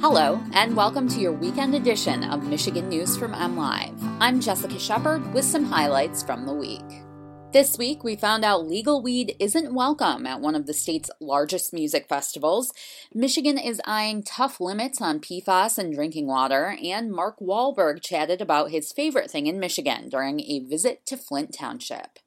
Hello, and welcome to your weekend edition of Michigan News from MLive. I'm Jessica Shepard with some highlights from the week. This week, we found out legal weed isn't welcome at one of the state's largest music festivals. Michigan is eyeing tough limits on PFAS and drinking water, and Mark Wahlberg chatted about his favorite thing in Michigan during a visit to Flint Township.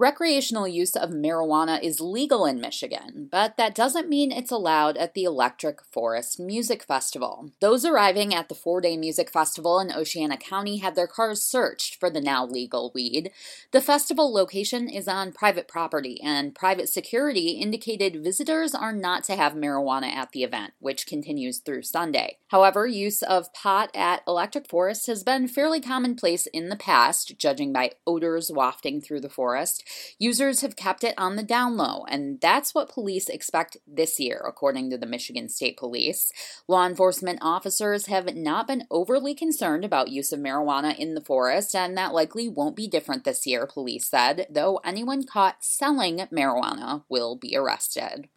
Recreational use of marijuana is legal in Michigan, but that doesn't mean it's allowed at the Electric Forest Music Festival. Those arriving at the four day music festival in Oceana County had their cars searched for the now legal weed. The festival location is on private property, and private security indicated visitors are not to have marijuana at the event, which continues through Sunday. However, use of pot at Electric Forest has been fairly commonplace in the past, judging by odors wafting through the forest. Users have kept it on the down low, and that's what police expect this year, according to the Michigan State Police. Law enforcement officers have not been overly concerned about use of marijuana in the forest, and that likely won't be different this year, police said, though anyone caught selling marijuana will be arrested.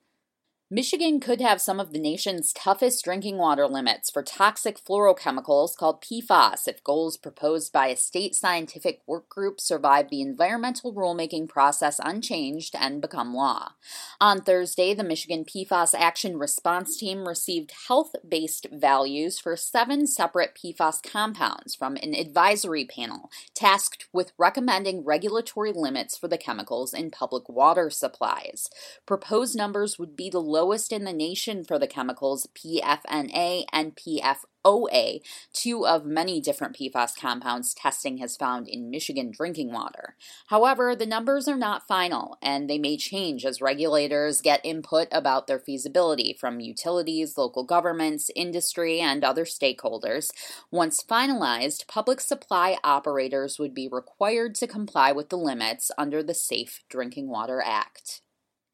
Michigan could have some of the nation's toughest drinking water limits for toxic fluorochemicals called PFAS if goals proposed by a state scientific work group survive the environmental rulemaking process unchanged and become law. On Thursday, the Michigan PFAS Action Response Team received health based values for seven separate PFAS compounds from an advisory panel tasked with recommending regulatory limits for the chemicals in public water supplies. Proposed numbers would be the lowest in the nation for the chemicals PFNA and PFOA, two of many different PFAS compounds testing has found in Michigan drinking water. However, the numbers are not final, and they may change as regulators get input about their feasibility from utilities, local governments, industry, and other stakeholders. Once finalized, public supply operators would be required to comply with the limits under the Safe Drinking Water Act.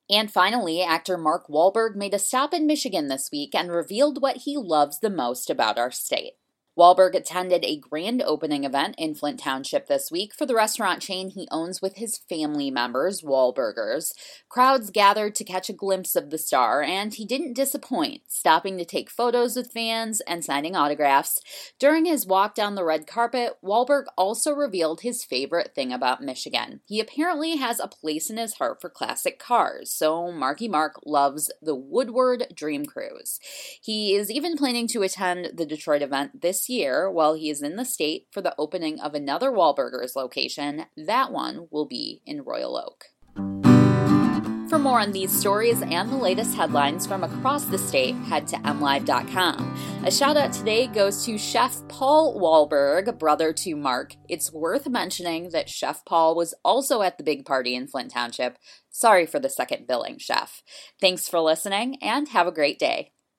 And finally, actor Mark Wahlberg made a stop in Michigan this week and revealed what he loves the most about our state. Wahlberg attended a grand opening event in Flint Township this week for the restaurant chain he owns with his family members, Wahlburgers. Crowds gathered to catch a glimpse of the star, and he didn't disappoint, stopping to take photos with fans and signing autographs. During his walk down the red carpet, Wahlberg also revealed his favorite thing about Michigan. He apparently has a place in his heart for classic cars, so Marky Mark loves the Woodward Dream Cruise. He is even planning to attend the Detroit event year while he is in the state for the opening of another Wahlburgers location. That one will be in Royal Oak. For more on these stories and the latest headlines from across the state, head to mlive.com. A shout out today goes to Chef Paul Wahlberg, brother to Mark. It's worth mentioning that Chef Paul was also at the big party in Flint Township. Sorry for the second billing, Chef. Thanks for listening and have a great day.